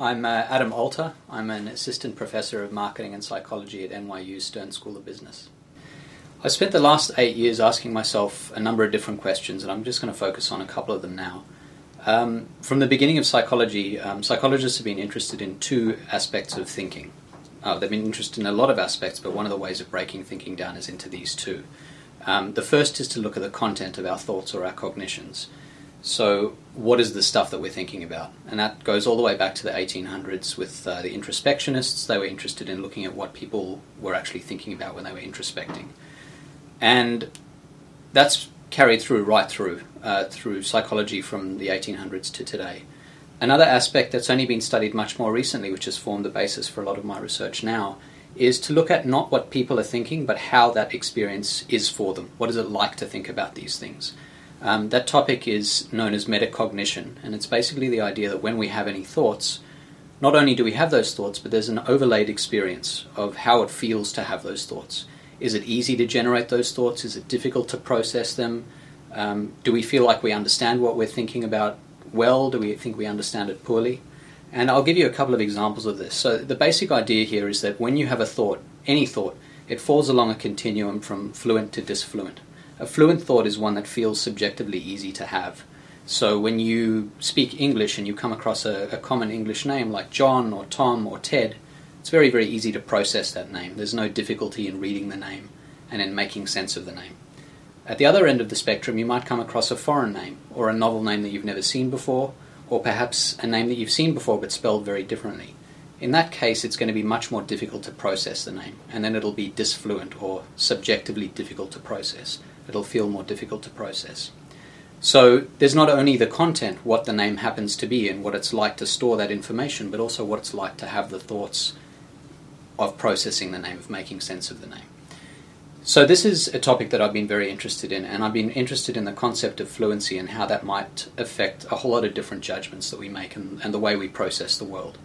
I'm uh, Adam Alter. I'm an assistant professor of marketing and psychology at NYU Stern School of Business. I spent the last eight years asking myself a number of different questions, and I'm just going to focus on a couple of them now. Um, from the beginning of psychology, um, psychologists have been interested in two aspects of thinking. Uh, they've been interested in a lot of aspects, but one of the ways of breaking thinking down is into these two. Um, the first is to look at the content of our thoughts or our cognitions. So, what is the stuff that we're thinking about? And that goes all the way back to the 1800s with uh, the introspectionists. They were interested in looking at what people were actually thinking about when they were introspecting. And that's carried through right through, uh, through psychology from the 1800s to today. Another aspect that's only been studied much more recently, which has formed the basis for a lot of my research now, is to look at not what people are thinking, but how that experience is for them. What is it like to think about these things? Um, that topic is known as metacognition, and it's basically the idea that when we have any thoughts, not only do we have those thoughts, but there's an overlaid experience of how it feels to have those thoughts. Is it easy to generate those thoughts? Is it difficult to process them? Um, do we feel like we understand what we're thinking about well? Do we think we understand it poorly? And I'll give you a couple of examples of this. So, the basic idea here is that when you have a thought, any thought, it falls along a continuum from fluent to disfluent. A fluent thought is one that feels subjectively easy to have. So when you speak English and you come across a, a, common English name like John or Tom or Ted, it's very, very easy to process that name. There's no difficulty in reading the name and in making sense of the name. At the other end of the spectrum, you might come across a foreign name or a novel name that you've never seen before, or perhaps a name that you've seen before but spelled very differently. In that case, it's going to be much more difficult to process the name, and then it'll be disfluent or subjectively difficult to process it'll feel more difficult to process. So there's not only the content, what the name happens to be, and what it's like to store that information, but also what it's like to have the thoughts of processing the name, of making sense of the name. So this is a topic that I've been very interested in, and I've been interested in the concept of fluency and how that might affect a whole lot of different judgments that we make and, and the way we process the world.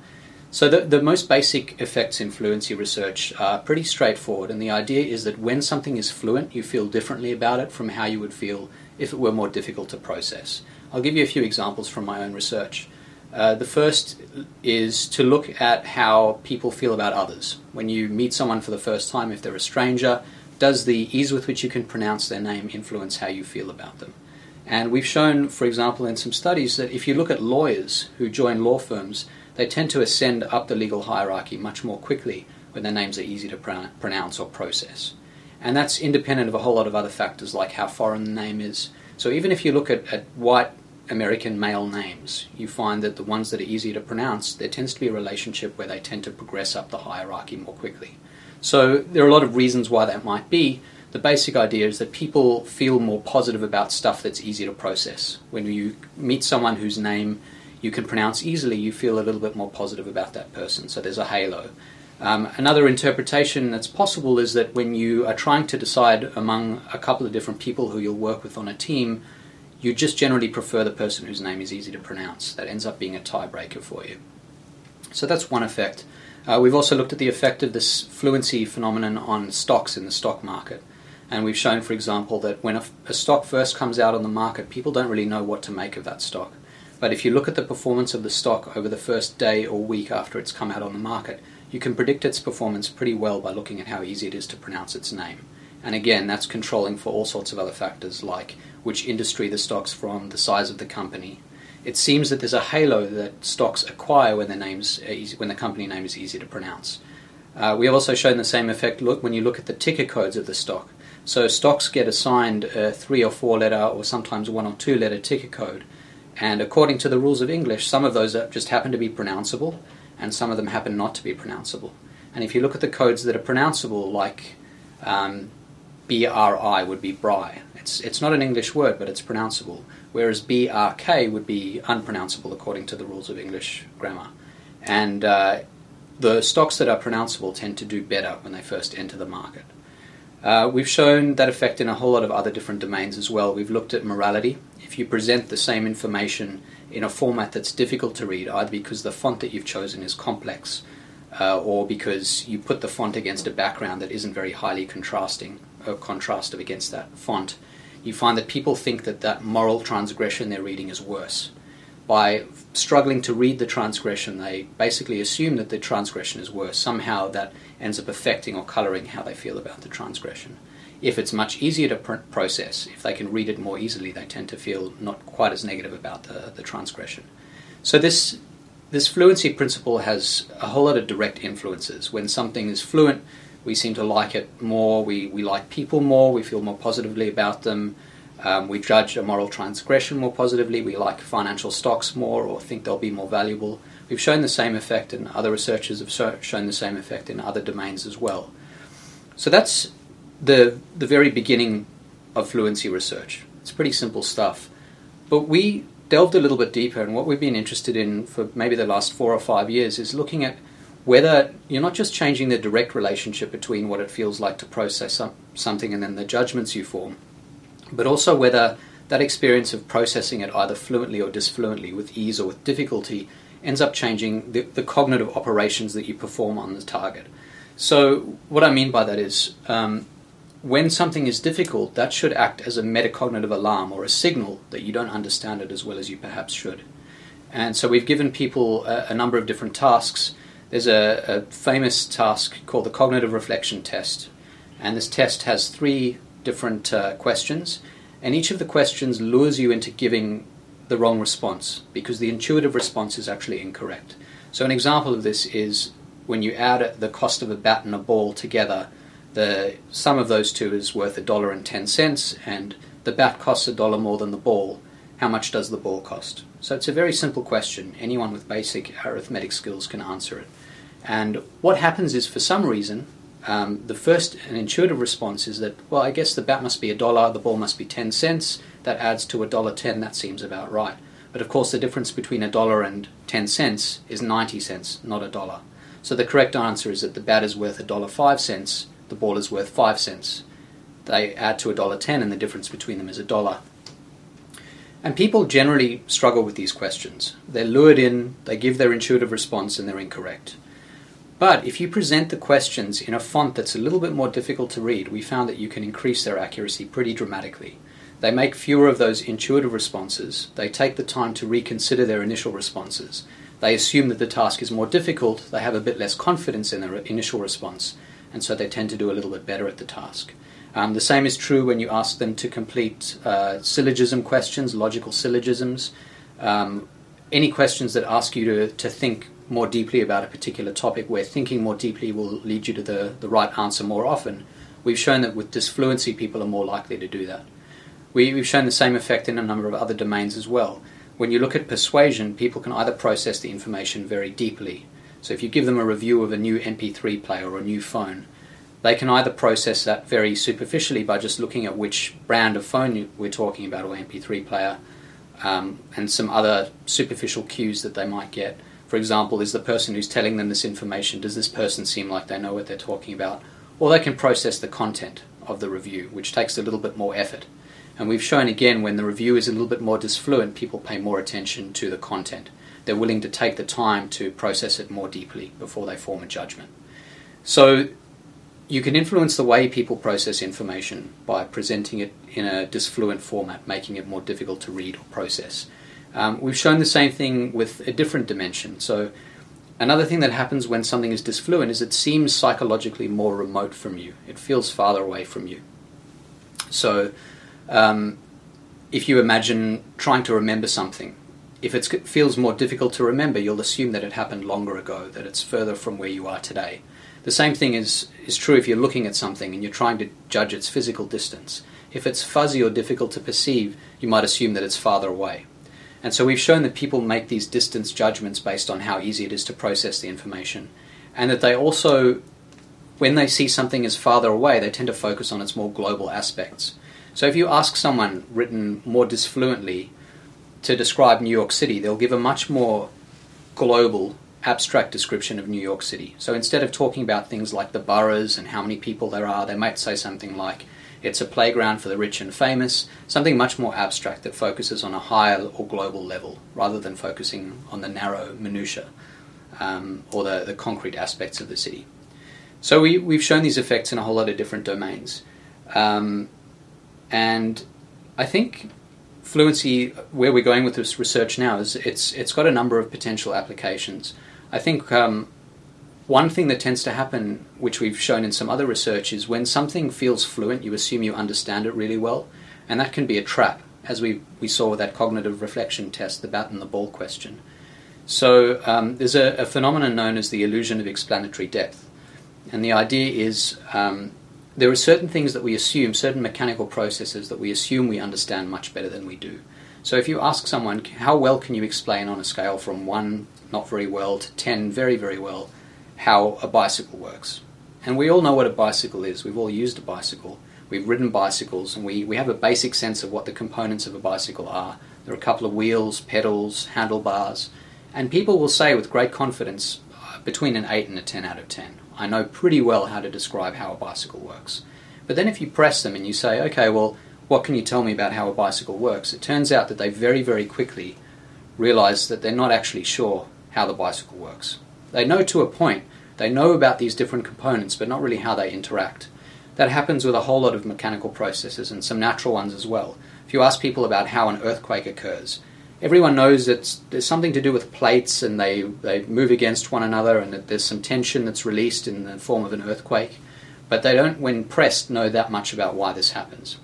So the, the most basic effects in fluency research are pretty straightforward, and the idea is that when something is fluent, you feel differently about it from how you would feel if it were more difficult to process. I'll give you a few examples from my own research. Uh, the first is to look at how people feel about others. When you meet someone for the first time, if they're a stranger, does the ease with which you can pronounce their name influence how you feel about them? And we've shown, for example, in some studies that if you look at lawyers who join law firms, they tend to ascend up the legal hierarchy much more quickly when their names are easy to pronounce or process. And that's independent of a whole lot of other factors like how foreign the name is. So even if you look at, at white American male names, you find that the ones that are easier to pronounce, there tends to be a relationship where they tend to progress up the hierarchy more quickly. So there are a lot of reasons why that might be. The basic idea is that people feel more positive about stuff that's easy to process. When you meet someone whose name you can pronounce easily, you feel a little bit more positive about that person. So there's a halo. Um, another interpretation that's possible is that when you are trying to decide among a couple of different people who you'll work with on a team, you just generally prefer the person whose name is easy to pronounce. That ends up being a tiebreaker for you. So that's one effect. Uh, we've also looked at the effect of this fluency phenomenon on stocks in the stock market. And we've shown, for example, that when a, a stock first comes out on the market, people don't really know what to make of that stock. But if you look at the performance of the stock over the first day or week after it's come out on the market, you can predict its performance pretty well by looking at how easy it is to pronounce its name. And again, that's controlling for all sorts of other factors like which industry the stock's from, the size of the company. It seems that there's a halo that stocks acquire when the names easy, when the company name is easy to pronounce. Uh, we have also shown the same effect look when you look at the ticker codes of the stock. So stocks get assigned a three or four letter or sometimes one or two letter ticker code and according to the rules of English, some of those just happen to be pronounceable, and some of them happen not to be pronounceable. And if you look at the codes that are pronounceable, like um, BRI would be bri, it's, it's not an English word, but it's pronounceable, whereas BRK would be unpronounceable according to the rules of English grammar. And uh, the stocks that are pronounceable tend to do better when they first enter the market. Uh, we've shown that effect in a whole lot of other different domains as well. We've looked at morality, if you present the same information in a format that's difficult to read, either because the font that you've chosen is complex uh, or because you put the font against a background that isn't very highly contrasting or contrastive against that font, you find that people think that that moral transgression they're reading is worse. By struggling to read the transgression, they basically assume that the transgression is worse. Somehow that ends up affecting or colouring how they feel about the transgression. If it's much easier to pr- process, if they can read it more easily, they tend to feel not quite as negative about the, the transgression. So this this fluency principle has a whole lot of direct influences. When something is fluent, we seem to like it more, we, we like people more, we feel more positively about them, um, we judge a moral transgression more positively, we like financial stocks more or think they'll be more valuable. We've shown the same effect, and other researchers have so, shown the same effect in other domains as well. So that's the, the very beginning of fluency research. It's pretty simple stuff. But we delved a little bit deeper, and what we've been interested in for maybe the last four or five years is looking at whether you're not just changing the direct relationship between what it feels like to process some, something and then the judgments you form, but also whether that experience of processing it either fluently or disfluently, with ease or with difficulty, ends up changing the, the cognitive operations that you perform on the target. So, what I mean by that is um, when something is difficult, that should act as a metacognitive alarm or a signal that you don't understand it as well as you perhaps should. And so, we've given people a, a number of different tasks there's a, a famous task called the cognitive reflection test, and this test has three different uh, questions, and each of the questions lures you into giving the wrong response because the intuitive response is actually incorrect. So, an example of this is when you add the cost of a bat and a ball together, the sum of those two is worth a dollar and ten cents, and the bat costs a dollar more than the ball. How much does the ball cost? So it's a very simple question. Anyone with basic arithmetic skills can answer it. And what happens is, for some reason, um, the first and intuitive response is that, well, I guess the bat must be a dollar, the ball must be 10 cents, that adds to a dollar 10, that seems about right. But of course, the difference between a dollar and 10 cents is 90 cents, not a dollar. So the correct answer is that the bat is worth a dollar 5 cents, the ball is worth 5 cents. They add to a dollar 10, and the difference between them is a dollar. And people generally struggle with these questions. They're lured in, they give their intuitive response, and they're incorrect. But if you present the questions in a font that's a little bit more difficult to read, we found that you can increase their accuracy pretty dramatically. They make fewer of those intuitive responses. They take the time to reconsider their initial responses. They assume that the task is more difficult. They have a bit less confidence in their initial response, and so they tend to do a little bit better at the task. Um, the same is true when you ask them to complete uh, syllogism questions, logical syllogisms. Um, any questions that ask you to, to think more deeply about a particular topic, where thinking more deeply will lead you to the, the right answer more often, we've shown that with disfluency, people are more likely to do that. We, we've shown the same effect in a number of other domains as well. When you look at persuasion, people can either process the information very deeply. So if you give them a review of a new MP3 player or a new phone, they can either process that very superficially by just looking at which brand of phone we're talking about or MP3 player um, and some other superficial cues that they might get. For example, is the person who's telling them this information, does this person seem like they know what they're talking about? Or they can process the content of the review, which takes a little bit more effort. And we've shown again when the review is a little bit more disfluent, people pay more attention to the content. They're willing to take the time to process it more deeply before they form a judgment. So you can influence the way people process information by presenting it in a disfluent format, making it more difficult to read or process. Um, we've shown the same thing with a different dimension. So, another thing that happens when something is disfluent is it seems psychologically more remote from you, it feels farther away from you. So, um, if you imagine trying to remember something, if it feels more difficult to remember, you'll assume that it happened longer ago, that it's further from where you are today. The same thing is, is true if you're looking at something and you're trying to judge its physical distance. If it's fuzzy or difficult to perceive, you might assume that it's farther away. And so we've shown that people make these distance judgments based on how easy it is to process the information. And that they also, when they see something as farther away, they tend to focus on its more global aspects. So if you ask someone written more disfluently to describe New York City, they'll give a much more global abstract description of New York City. So instead of talking about things like the boroughs and how many people there are, they might say something like, it's a playground for the rich and famous, something much more abstract that focuses on a higher or global level rather than focusing on the narrow minutiae um, or the, the concrete aspects of the city. So we, we've shown these effects in a whole lot of different domains. Um, and I think fluency, where we're going with this research now, is it's it's got a number of potential applications. I think um, one thing that tends to happen, which we've shown in some other research, is when something feels fluent, you assume you understand it really well, and that can be a trap, as we, we saw with that cognitive reflection test, the bat and the ball question. So um, there's a, a, phenomenon known as the illusion of explanatory depth, and the idea is um, there are certain things that we assume, certain mechanical processes that we assume we understand much better than we do. So if you ask someone, how well can you explain on a scale from 1 not very well to 10 very, very well, how a bicycle works. And we all know what a bicycle is. We've all used a bicycle. We've ridden bicycles, and we, we have a basic sense of what the components of a bicycle are. There are a couple of wheels, pedals, handlebars, and people will say with great confidence uh, between an 8 and a 10 out of 10. I know pretty well how to describe how a bicycle works. But then if you press them and you say, okay, well, what can you tell me about how a bicycle works? It turns out that they very, very quickly realize that they're not actually sure how the bicycle works. They know to a point. They know about these different components, but not really how they interact. That happens with a whole lot of mechanical processes and some natural ones as well. If you ask people about how an earthquake occurs, everyone knows that there's something to do with plates and they, they move against one another and that there's some tension that's released in the form of an earthquake, but they don't, when pressed, know that much about why this happens.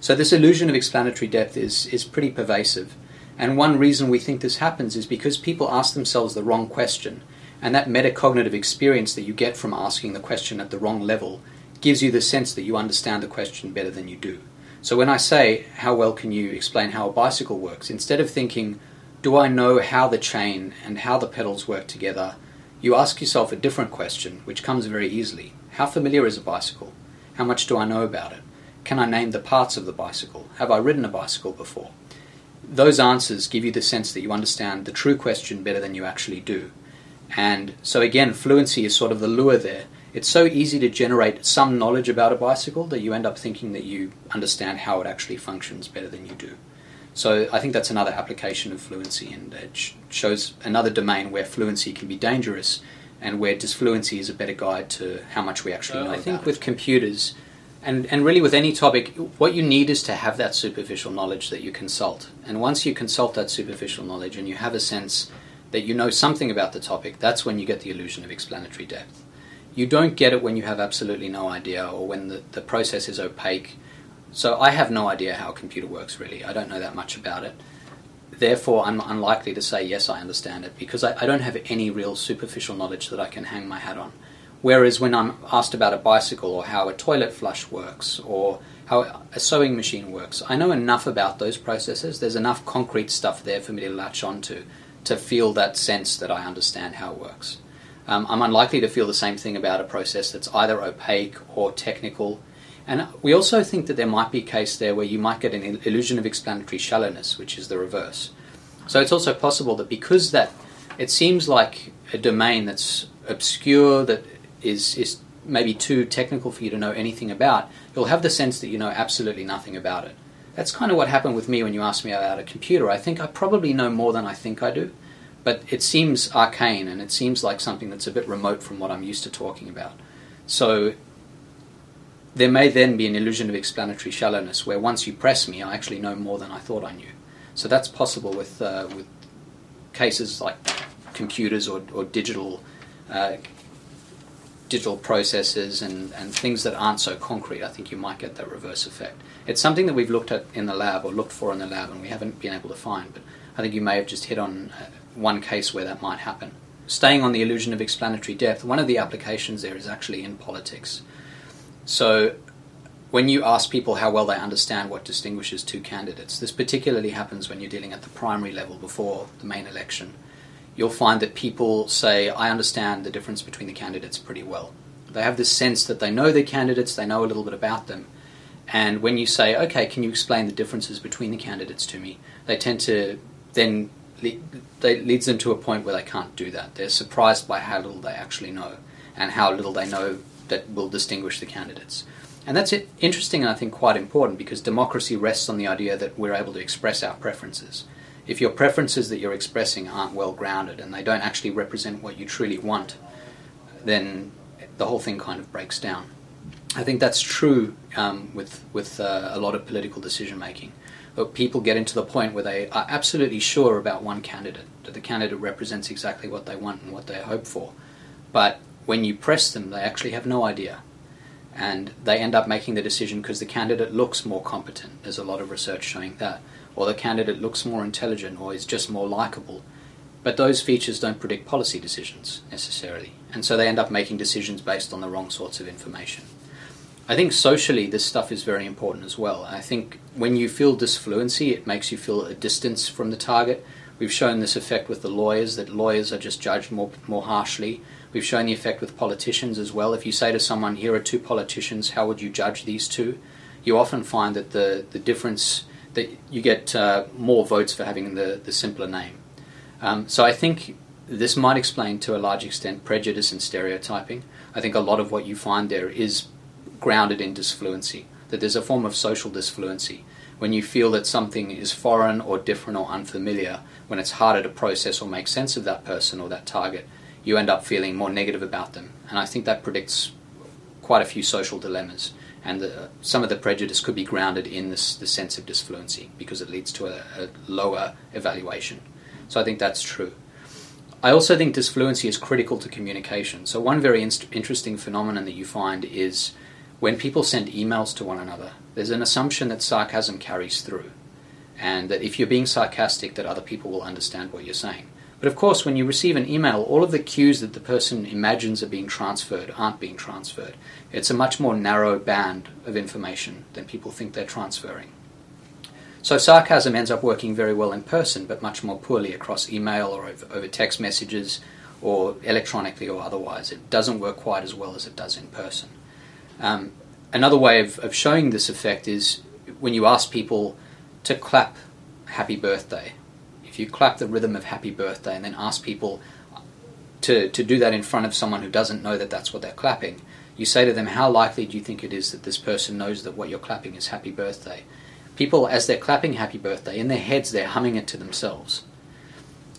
So, this illusion of explanatory depth is, is pretty pervasive. And one reason we think this happens is because people ask themselves the wrong question. And that metacognitive experience that you get from asking the question at the wrong level gives you the sense that you understand the question better than you do. So when I say, How well can you explain how a bicycle works? instead of thinking, Do I know how the chain and how the pedals work together? you ask yourself a different question, which comes very easily. How familiar is a bicycle? How much do I know about it? Can I name the parts of the bicycle? Have I ridden a bicycle before? Those answers give you the sense that you understand the true question better than you actually do. And so, again, fluency is sort of the lure there. It's so easy to generate some knowledge about a bicycle that you end up thinking that you understand how it actually functions better than you do. So, I think that's another application of fluency, and it shows another domain where fluency can be dangerous and where disfluency is a better guide to how much we actually uh, know. I think with computers, and, and really, with any topic, what you need is to have that superficial knowledge that you consult. And once you consult that superficial knowledge and you have a sense that you know something about the topic, that's when you get the illusion of explanatory depth. You don't get it when you have absolutely no idea or when the, the process is opaque. So I have no idea how a computer works, really. I don't know that much about it. Therefore, I'm unlikely to say, yes, I understand it, because I, I don't have any real superficial knowledge that I can hang my hat on. Whereas when I'm asked about a bicycle or how a toilet flush works or how a sewing machine works, I know enough about those processes. There's enough concrete stuff there for me to latch onto to feel that sense that I understand how it works. Um, I'm unlikely to feel the same thing about a process that's either opaque or technical. And we also think that there might be a case there where you might get an illusion of explanatory shallowness, which is the reverse. So it's also possible that because that it seems like a domain that's obscure, that is is maybe too technical for you to know anything about, you'll have the sense that you know absolutely nothing about it. That's kind of what happened with me when you asked me about a computer. I think I probably know more than I think I do, but it seems arcane and it seems like something that's a bit remote from what I'm used to talking about. So there may then be an illusion of explanatory shallowness where once you press me, I actually know more than I thought I knew. So that's possible with uh, with cases like computers or, or digital uh, digital processes and, and things that aren't so concrete, I think you might get that reverse effect. It's something that we've looked at in the lab or looked for in the lab and we haven't been able to find, but I think you may have just hit on uh, one case where that might happen. Staying on the illusion of explanatory depth, one of the applications there is actually in politics. So when you ask people how well they understand what distinguishes two candidates, this particularly happens when you're dealing at the primary level before the main election you'll find that people say, I understand the difference between the candidates pretty well. They have this sense that they know their candidates, they know a little bit about them. And when you say, okay, can you explain the differences between the candidates to me? They tend to then that leads them to a point where they can't do that. They're surprised by how little they actually know and how little they know that will distinguish the candidates. And that's interesting and I think quite important because democracy rests on the idea that we're able to express our preferences if your preferences that you're expressing aren't well grounded and they don't actually represent what you truly want, then the whole thing kind of breaks down. I think that's true um, with with uh, a lot of political decision making. But people get into the point where they are absolutely sure about one candidate, that the candidate represents exactly what they want and what they hope for. But when you press them, they actually have no idea. And they end up making the decision because the candidate looks more competent. There's a lot of research showing that. Or the candidate looks more intelligent or is just more likable. But those features don't predict policy decisions necessarily. And so they end up making decisions based on the wrong sorts of information. I think socially this stuff is very important as well. I think when you feel disfluency, it makes you feel a distance from the target. We've shown this effect with the lawyers, that lawyers are just judged more, more harshly. We've shown the effect with politicians as well. If you say to someone, here are two politicians, how would you judge these two? You often find that the, the difference, that you get uh, more votes for having the, the simpler name. Um, so I think this might explain to a large extent prejudice and stereotyping. I think a lot of what you find there is grounded in disfluency, that there's a form of social disfluency. When you feel that something is foreign or different or unfamiliar, when it's harder to process or make sense of that person or that target, you end up feeling more negative about them. And I think that predicts quite a few social dilemmas. And the, some of the prejudice could be grounded in this, the sense of disfluency because it leads to a, a lower evaluation. So I think that's true. I also think disfluency is critical to communication. So, one very in- interesting phenomenon that you find is when people send emails to one another, there's an assumption that sarcasm carries through, and that if you're being sarcastic, that other people will understand what you're saying. But of course, when you receive an email, all of the cues that the person imagines are being transferred aren't being transferred. It's a much more narrow band of information than people think they're transferring. So sarcasm ends up working very well in person, but much more poorly across email or over, text messages or electronically or otherwise. It doesn't work quite as well as it does in person. Um, another way of, of showing this effect is when you ask people to clap happy birthday. If you clap the rhythm of happy birthday and then ask people to, to do that in front of someone who doesn't know that that's what they're clapping, you say to them, How likely do you think it is that this person knows that what you're clapping is happy birthday? People, as they're clapping happy birthday, in their heads they're humming it to themselves.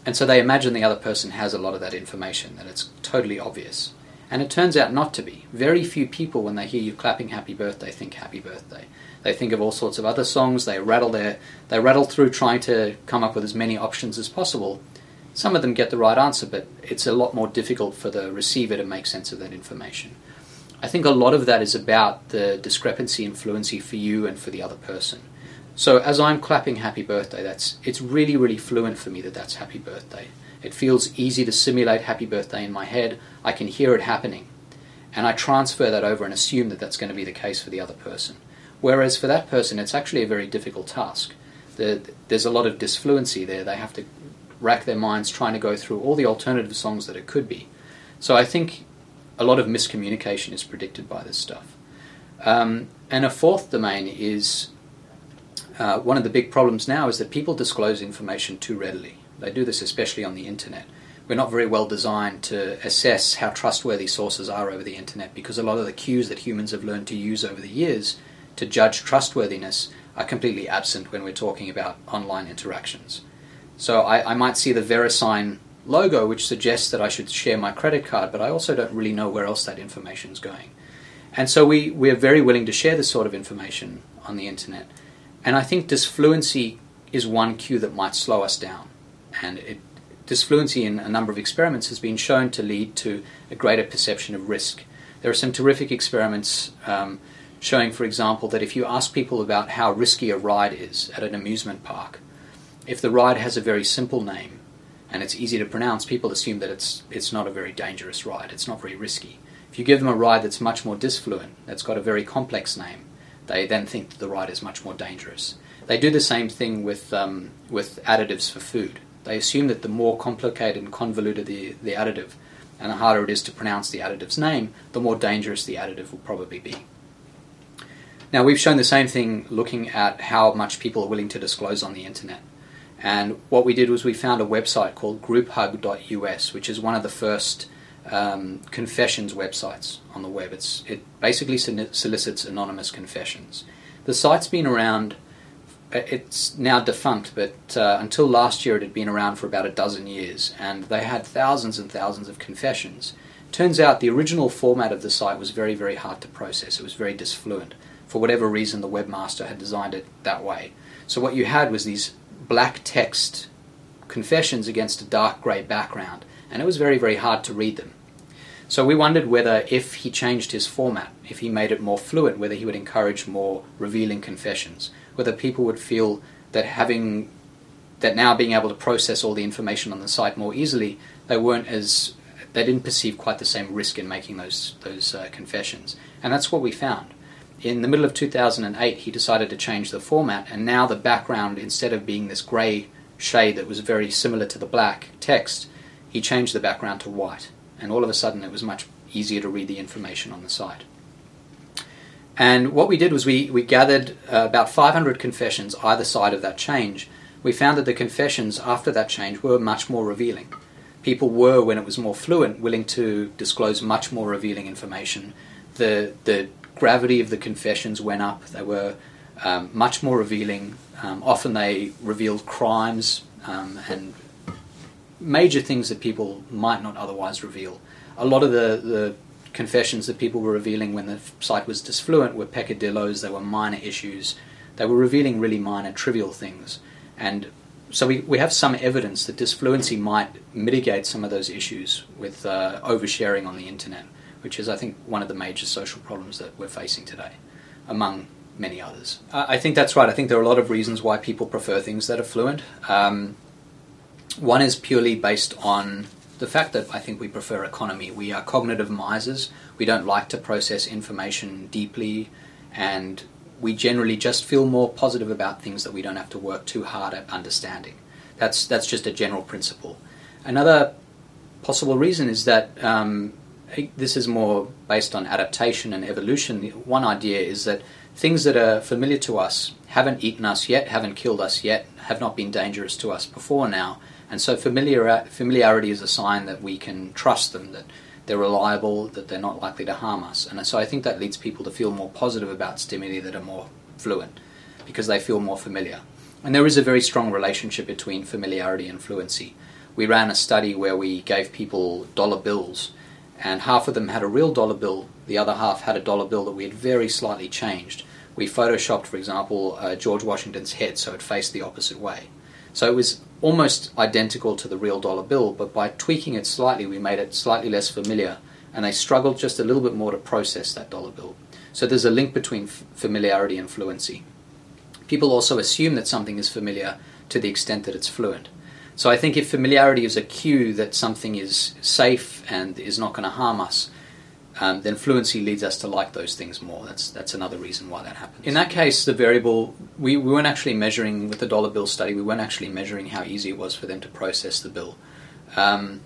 And so they imagine the other person has a lot of that information, that it's totally obvious. And it turns out not to be. Very few people, when they hear you clapping happy birthday, think happy birthday. They think of all sorts of other songs, they rattle, their, they rattle through trying to come up with as many options as possible. Some of them get the right answer, but it's a lot more difficult for the receiver to make sense of that information. I think a lot of that is about the discrepancy in fluency for you and for the other person. So as I'm clapping happy birthday, that's it's really really fluent for me that that's happy birthday. It feels easy to simulate happy birthday in my head. I can hear it happening. And I transfer that over and assume that that's going to be the case for the other person. Whereas for that person, it's actually a very difficult task. The, there's a lot of disfluency there. They have to rack their minds trying to go through all the alternative songs that it could be. So I think a lot of miscommunication is predicted by this stuff. Um, and a fourth domain is uh, one of the big problems now is that people disclose information too readily. They do this especially on the internet. We're not very well designed to assess how trustworthy sources are over the internet because a lot of the cues that humans have learned to use over the years to judge trustworthiness are completely absent when we're talking about online interactions. So I, I might see the VeriSign logo, which suggests that I should share my credit card, but I also don't really know where else that information is going. And so we, we're very willing to share this sort of information on the internet. And I think disfluency is one cue that might slow us down and it, disfluency in a number of experiments has been shown to lead to a greater perception of risk. There are some terrific experiments um, showing, for example, that if you ask people about how risky a ride is at an amusement park, if the ride has a very simple name and it's easy to pronounce, people assume that it's, it's not a very dangerous ride, it's not very risky. If you give them a ride that's much more disfluent, that's got a very complex name, they then think that the ride is much more dangerous. They do the same thing with, um, with additives for food. They assume that the more complicated and convoluted the, the additive and the harder it is to pronounce the additive's name, the more dangerous the additive will probably be. Now, we've shown the same thing looking at how much people are willing to disclose on the internet. And what we did was we found a website called grouphug.us, which is one of the first um, confessions websites on the web. It's, it basically solicits anonymous confessions. The site's been around it's now defunct, but uh, until last year it had been around for about a dozen years, and they had thousands and thousands of confessions. Turns out the original format of the site was very, very hard to process. It was very disfluent. For whatever reason, the webmaster had designed it that way. So what you had was these black text confessions against a dark grey background, and it was very, very hard to read them. So we wondered whether, if he changed his format, if he made it more fluent, whether he would encourage more revealing confessions, whether people would feel that having that now being able to process all the information on the site more easily, they weren't as they didn't perceive quite the same risk in making those those uh, confessions, and that's what we found. In the middle of 2008, he decided to change the format, and now the background, instead of being this grey shade that was very similar to the black text, he changed the background to white, and all of a sudden it was much easier to read the information on the site. And what we did was we, we gathered uh, about 500 confessions either side of that change. We found that the confessions after that change were much more revealing. People were, when it was more fluent, willing to disclose much more revealing information. The, the gravity of the confessions went up. They were um, much more revealing. Um, often they revealed crimes um, and major things that people might not otherwise reveal. A lot of the, the confessions that people were revealing when the site was disfluent were peccadillos, they were minor issues, they were revealing really minor, trivial things. And so we, we have some evidence that disfluency might mitigate some of those issues with uh, oversharing on the internet, which is, I think, one of the major social problems that we're facing today, among many others. I think that's right. I think there are a lot of reasons why people prefer things that are fluent. Um, one is purely based on the fact that I think we prefer economy. We are cognitive misers. We don't like to process information deeply, and we generally just feel more positive about things that we don't have to work too hard at understanding. That's that's just a general principle. Another possible reason is that um, this is more based on adaptation and evolution. One idea is that things that are familiar to us haven't eaten us yet, haven't killed us yet, have not been dangerous to us before now, and so familiar, familiarity is a sign that we can trust them, that they're reliable, that they're not likely to harm us. And so I think that leads people to feel more positive about stimuli that are more fluent because they feel more familiar. And there is a very strong relationship between familiarity and fluency. We ran a study where we gave people dollar bills, and half of them had a real dollar bill, the other half had a dollar bill that we had very slightly changed. We photoshopped, for example, uh, George Washington's head so it faced the opposite way. So it was almost identical to the real dollar bill, but by tweaking it slightly, we made it slightly less familiar, and they struggled just a little bit more to process that dollar bill. So there's a link between f- familiarity and fluency. People also assume that something is familiar to the extent that it's fluent. So I think if familiarity is a cue that something is safe and is not going to harm us, um, then fluency leads us to like those things more. That's that's another reason why that happens. In that case, the variable we, we weren't actually measuring with the dollar bill study. We weren't actually measuring how easy it was for them to process the bill. Um,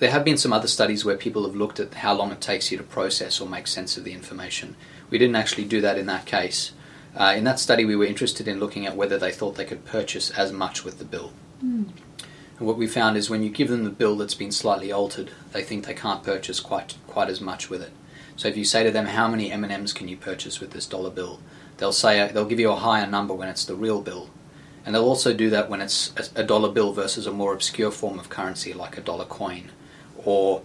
there have been some other studies where people have looked at how long it takes you to process or make sense of the information. We didn't actually do that in that case. Uh, in that study, we were interested in looking at whether they thought they could purchase as much with the bill. Mm. And what we found is when you give them the bill that's been slightly altered, they think they can't purchase quite quite as much with it. So if you say to them, "How many M and M's can you purchase with this dollar bill?" They'll say uh, they'll give you a higher number when it's the real bill, and they'll also do that when it's a dollar bill versus a more obscure form of currency like a dollar coin, or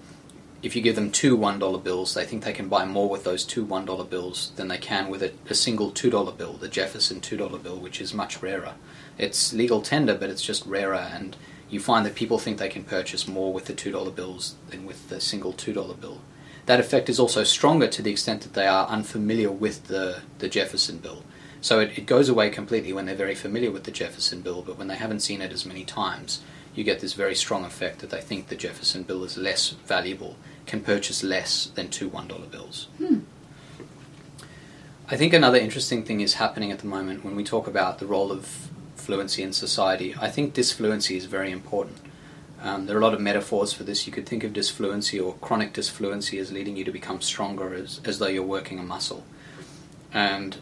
if you give them two one dollar bills, they think they can buy more with those two one dollar bills than they can with a, a single two dollar bill, the Jefferson two dollar bill, which is much rarer. It's legal tender, but it's just rarer and you find that people think they can purchase more with the $2 bills than with the single $2 bill. That effect is also stronger to the extent that they are unfamiliar with the, the Jefferson bill. So it, it goes away completely when they're very familiar with the Jefferson bill, but when they haven't seen it as many times, you get this very strong effect that they think the Jefferson bill is less valuable, can purchase less than two $1 bills. Hmm. I think another interesting thing is happening at the moment when we talk about the role of fluency in society. I think disfluency is very important. Um, there are a lot of metaphors for this. You could think of disfluency or chronic disfluency as leading you to become stronger, as, as though you're working a muscle. And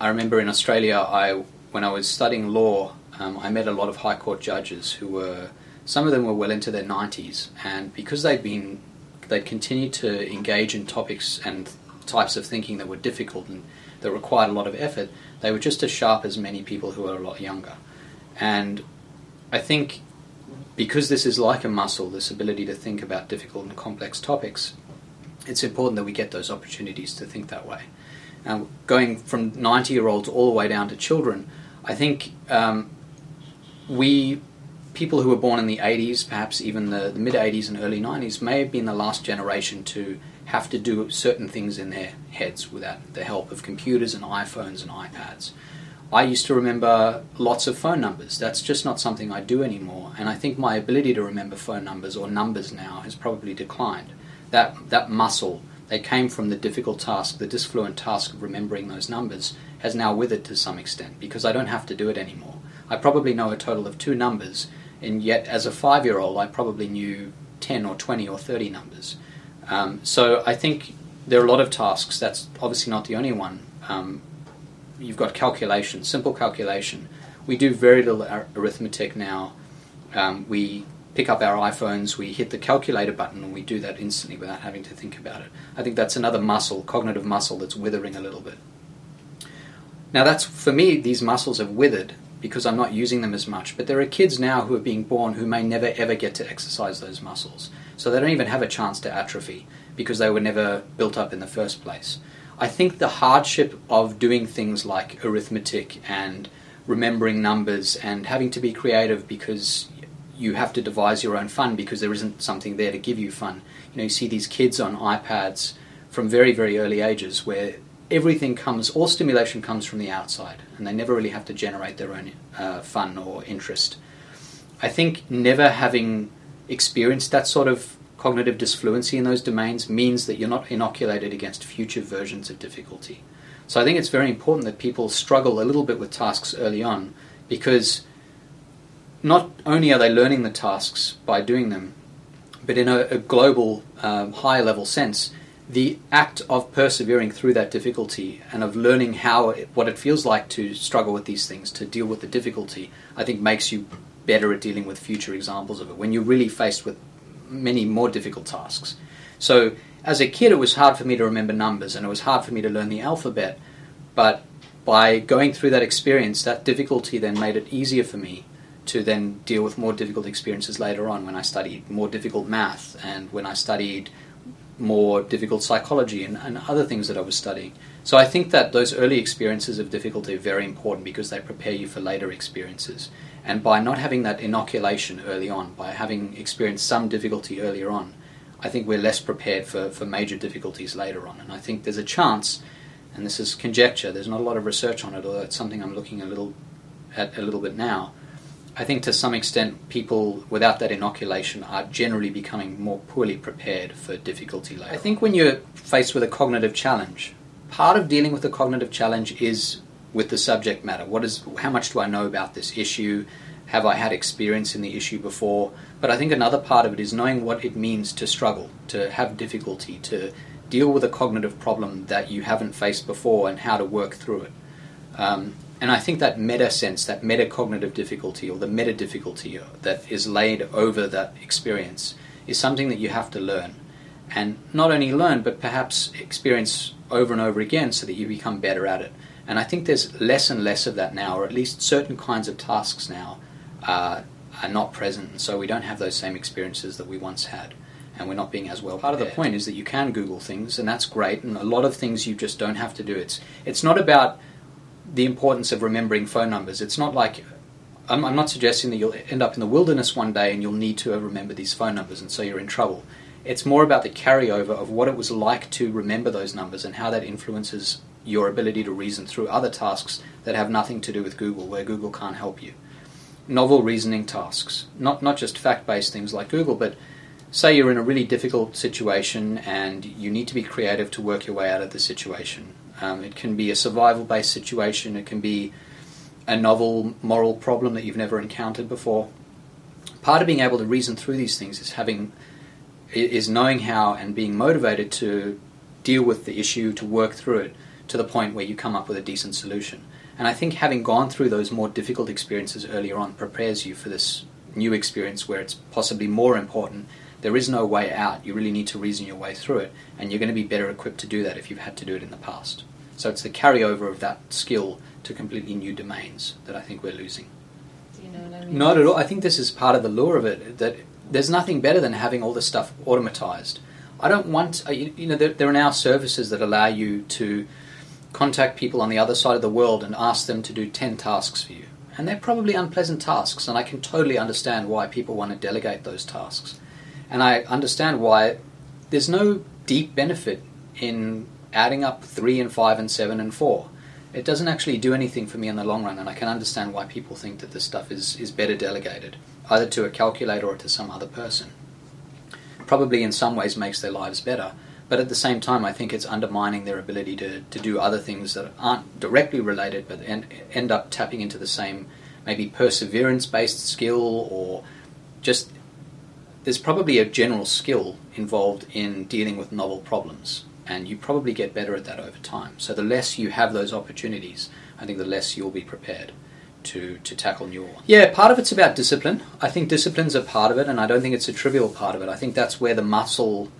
I remember in Australia, I when I was studying law, um, I met a lot of High Court judges who were some of them were well into their 90s, and because they'd been they'd continued to engage in topics and types of thinking that were difficult and that required a lot of effort, they were just as sharp as many people who are a lot younger. And I think because this is like a muscle, this ability to think about difficult and complex topics, it's important that we get those opportunities to think that way. Now, going from 90 year olds all the way down to children, I think um, we people who were born in the 80s, perhaps even the, the mid 80s and early 90s, may have been the last generation to have to do certain things in their heads without the help of computers and iPhones and iPads. I used to remember lots of phone numbers. That's just not something I do anymore. And I think my ability to remember phone numbers or numbers now has probably declined. That, that muscle that came from the difficult task, the disfluent task of remembering those numbers, has now withered to some extent because I don't have to do it anymore. I probably know a total of two numbers, and yet as a five year old, I probably knew 10 or 20 or 30 numbers. Um, so I think there are a lot of tasks. That's obviously not the only one. Um, you've got calculation, simple calculation. We do very little arithmetic now. Um, we pick up our iPhones, we hit the calculator button, and we do that instantly without having to think about it. I think that's another muscle, cognitive muscle, that's withering a little bit. Now, that's for me, these muscles have withered because I'm not using them as much. But there are kids now who are being born who may never ever get to exercise those muscles. So they don't even have a chance to atrophy because they were never built up in the first place. I think the hardship of doing things like arithmetic and remembering numbers and having to be creative because you have to devise your own fun because there isn't something there to give you fun. You know, you see these kids on iPads from very, very early ages where everything comes, all stimulation comes from the outside, and they never really have to generate their own uh, fun or interest. I think never having experienced that sort of cognitive disfluency in those domains means that you're not inoculated against future versions of difficulty. So I think it's very important that people struggle a little bit with tasks early on because not only are they learning the tasks by doing them, but in a, a global, um, high level sense, the act of persevering through that difficulty and of learning how it, what it feels like to struggle with these things, to deal with the difficulty, I think makes you better at dealing with future examples of it when you're really faced with many more difficult tasks. So, as a kid, it was hard for me to remember numbers and it was hard for me to learn the alphabet, but by going through that experience, that difficulty then made it easier for me to then deal with more difficult experiences later on when I studied more difficult math and when I studied more difficult psychology and, and other things that I was studying. So I think that those early experiences of difficulty are very important because they prepare you for later experiences. And by not having that inoculation early on, by having experienced some difficulty earlier on, I think we're less prepared for, for major difficulties later on. And I think there's a chance, and this is conjecture, there's not a lot of research on it, although it's something I'm looking a little at a little bit now, I think to some extent people without that inoculation are generally becoming more poorly prepared for difficulty later. I think when you're faced with a cognitive challenge, part of dealing with a cognitive challenge is with the subject matter. What is how much do I know about this issue? Have I had experience in the issue before? But I think another part of it is knowing what it means to struggle, to have difficulty, to deal with a cognitive problem that you haven't faced before and how to work through it. Um, and I think that meta sense, that metacognitive difficulty or the meta difficulty that is laid over that experience is something that you have to learn. And not only learn, but perhaps experience over and over again so that you become better at it. And I think there's less and less of that now, or at least certain kinds of tasks now uh, are not present. And so we don't have those same experiences that we once had. And we're not being as well. Part of the point is that you can Google things, and that's great. And a lot of things you just don't have to do. It's it's not about the importance of remembering phone numbers. It's not like I'm, I'm, not suggesting that you'll end up in the wilderness one day and you'll need to remember these phone numbers and so you're in trouble. It's more about the carryover of what it was like to remember those numbers and how that influences your ability to reason through other tasks that have nothing to do with Google, where Google can't help you. Novel reasoning tasks, not, not just fact based things like Google, but say you're in a really difficult situation and you need to be creative to work your way out of the situation. Um, it can be a survival based situation, it can be a novel moral problem that you've never encountered before. Part of being able to reason through these things is having is knowing how and being motivated to deal with the issue, to work through it to the point where you come up with a decent solution. And I think having gone through those more difficult experiences earlier on prepares you for this new experience where it's possibly more important. There is no way out. You really need to reason your way through it, and you're going to be better equipped to do that if you've had to do it in the past. So it's the carryover of that skill to completely new domains that I think we're losing. Do you know what I mean? Not at all. I think this is part of the lure of it that there's nothing better than having all this stuff automatized. I don't want, uh, you know, there, there are now services that allow you to contact people on the other side of the world and ask them to do 10 tasks for you. And they're probably unpleasant tasks, and I can totally understand why people want to delegate those tasks. And I understand why there's no deep benefit in adding up 3 and 5 and 7 and 4. It doesn't actually do anything for me in the long run, and I can understand why people think that this stuff is, is better delegated, either to a calculator or to some other person. Probably in some ways makes their lives better, but at the same time, I think it's undermining their ability to, to do other things that aren't directly related, but end, end up tapping into the same maybe perseverance based skill or just there's probably a general skill involved in dealing with novel problems, and you probably get better at that over time. So the less you have those opportunities, I think the less you'll be prepared to, to tackle new ones. Yeah, part of it's about discipline. I think discipline's a part of it, and I don't think it's a trivial part of it. I think that's where the muscle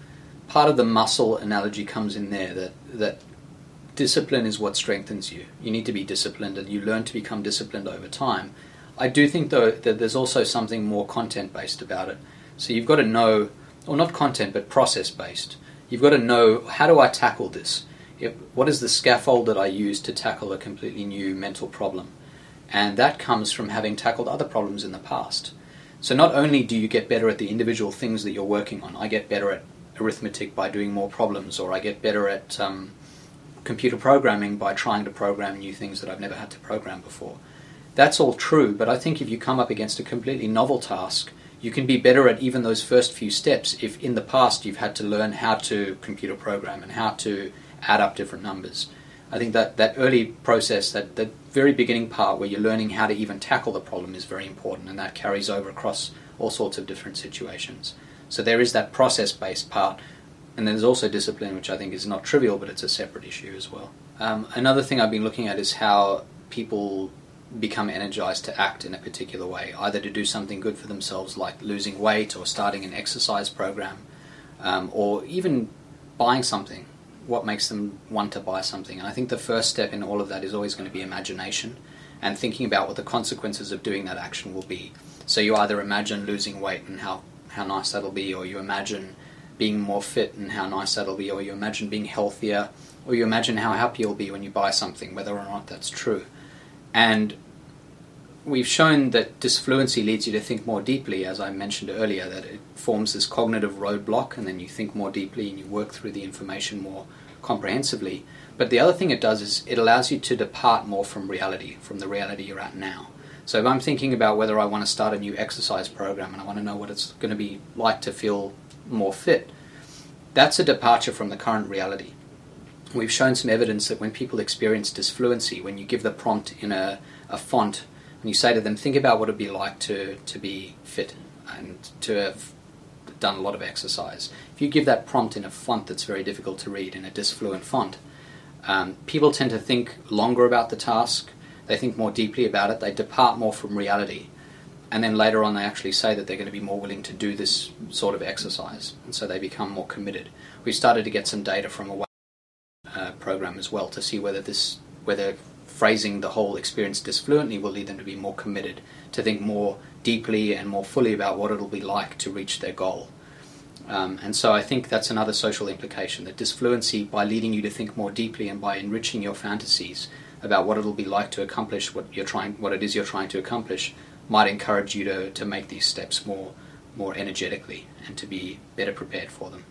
part of the muscle analogy comes in there that that discipline is what strengthens you. You need to be disciplined, and you learn to become disciplined over time. I do think though that there's also something more content based about it. So you've got to know, or not content, but process based. You've got to know how do I tackle this. What is the scaffold that I use to tackle a completely new mental problem? And that comes from having tackled other problems in the past. So not only do you get better at the individual things that you're working on, I get better at arithmetic by doing more problems, or I get better at um, computer programming by trying to program new things that I've never had to program before. That's all true, but I think if you come up against a completely novel task, you can be better at even those first few steps if in the past you've had to learn how to computer program and how to add up different numbers. I think that, that early process, that, that very beginning part where you're learning how to even tackle the problem is very important, and that carries over across all sorts of different situations. So there is that process based part, and then there's also discipline, which I think is not trivial, but it's a separate issue as well. Um, another thing I've been looking at is how people become energized to act in a particular way, either to do something good for themselves, like losing weight or starting an exercise program, um, or even buying something. What makes them want to buy something? And I think the first step in all of that is always going to be imagination and thinking about what the consequences of doing that action will be. So you either imagine losing weight and how how nice that'll be, or you imagine being more fit and how nice that'll be, or you imagine being healthier, or you imagine how happy you'll be when you buy something, whether or not that's true. And we've shown that disfluency leads you to think more deeply, as I mentioned earlier, that it forms this cognitive roadblock, and then you think more deeply and you work through the information more comprehensively. But the other thing it does is it allows you to depart more from reality, from the reality you're at now. So if I'm thinking about whether I want to start a new exercise program and I want to know what it's going to be like to feel more fit, that's a departure from the current reality. We've shown some evidence that when people experience disfluency, when you give the prompt in a, a font, and you say to them, think about what it'd be like to, to be fit and to have done a lot of exercise. If you give that prompt in a font that's very difficult to read, in a disfluent font, um, people tend to think longer about the task, they think more deeply about it, they depart more from reality, and then later on they actually say that they're going to be more willing to do this sort of exercise, and so they become more committed. We started to get some data from a uh, program as well to see whether this whether phrasing the whole experience disfluently will lead them to be more committed, to think more deeply and more fully about what it'll be like to reach their goal. Um, and so I think that's another social implication that disfluency, by leading you to think more deeply and by enriching your fantasies, about what it'll be like to accomplish what you're trying, what it is you're trying to accomplish, might encourage you to, to make these steps more more energetically and to be better prepared for them.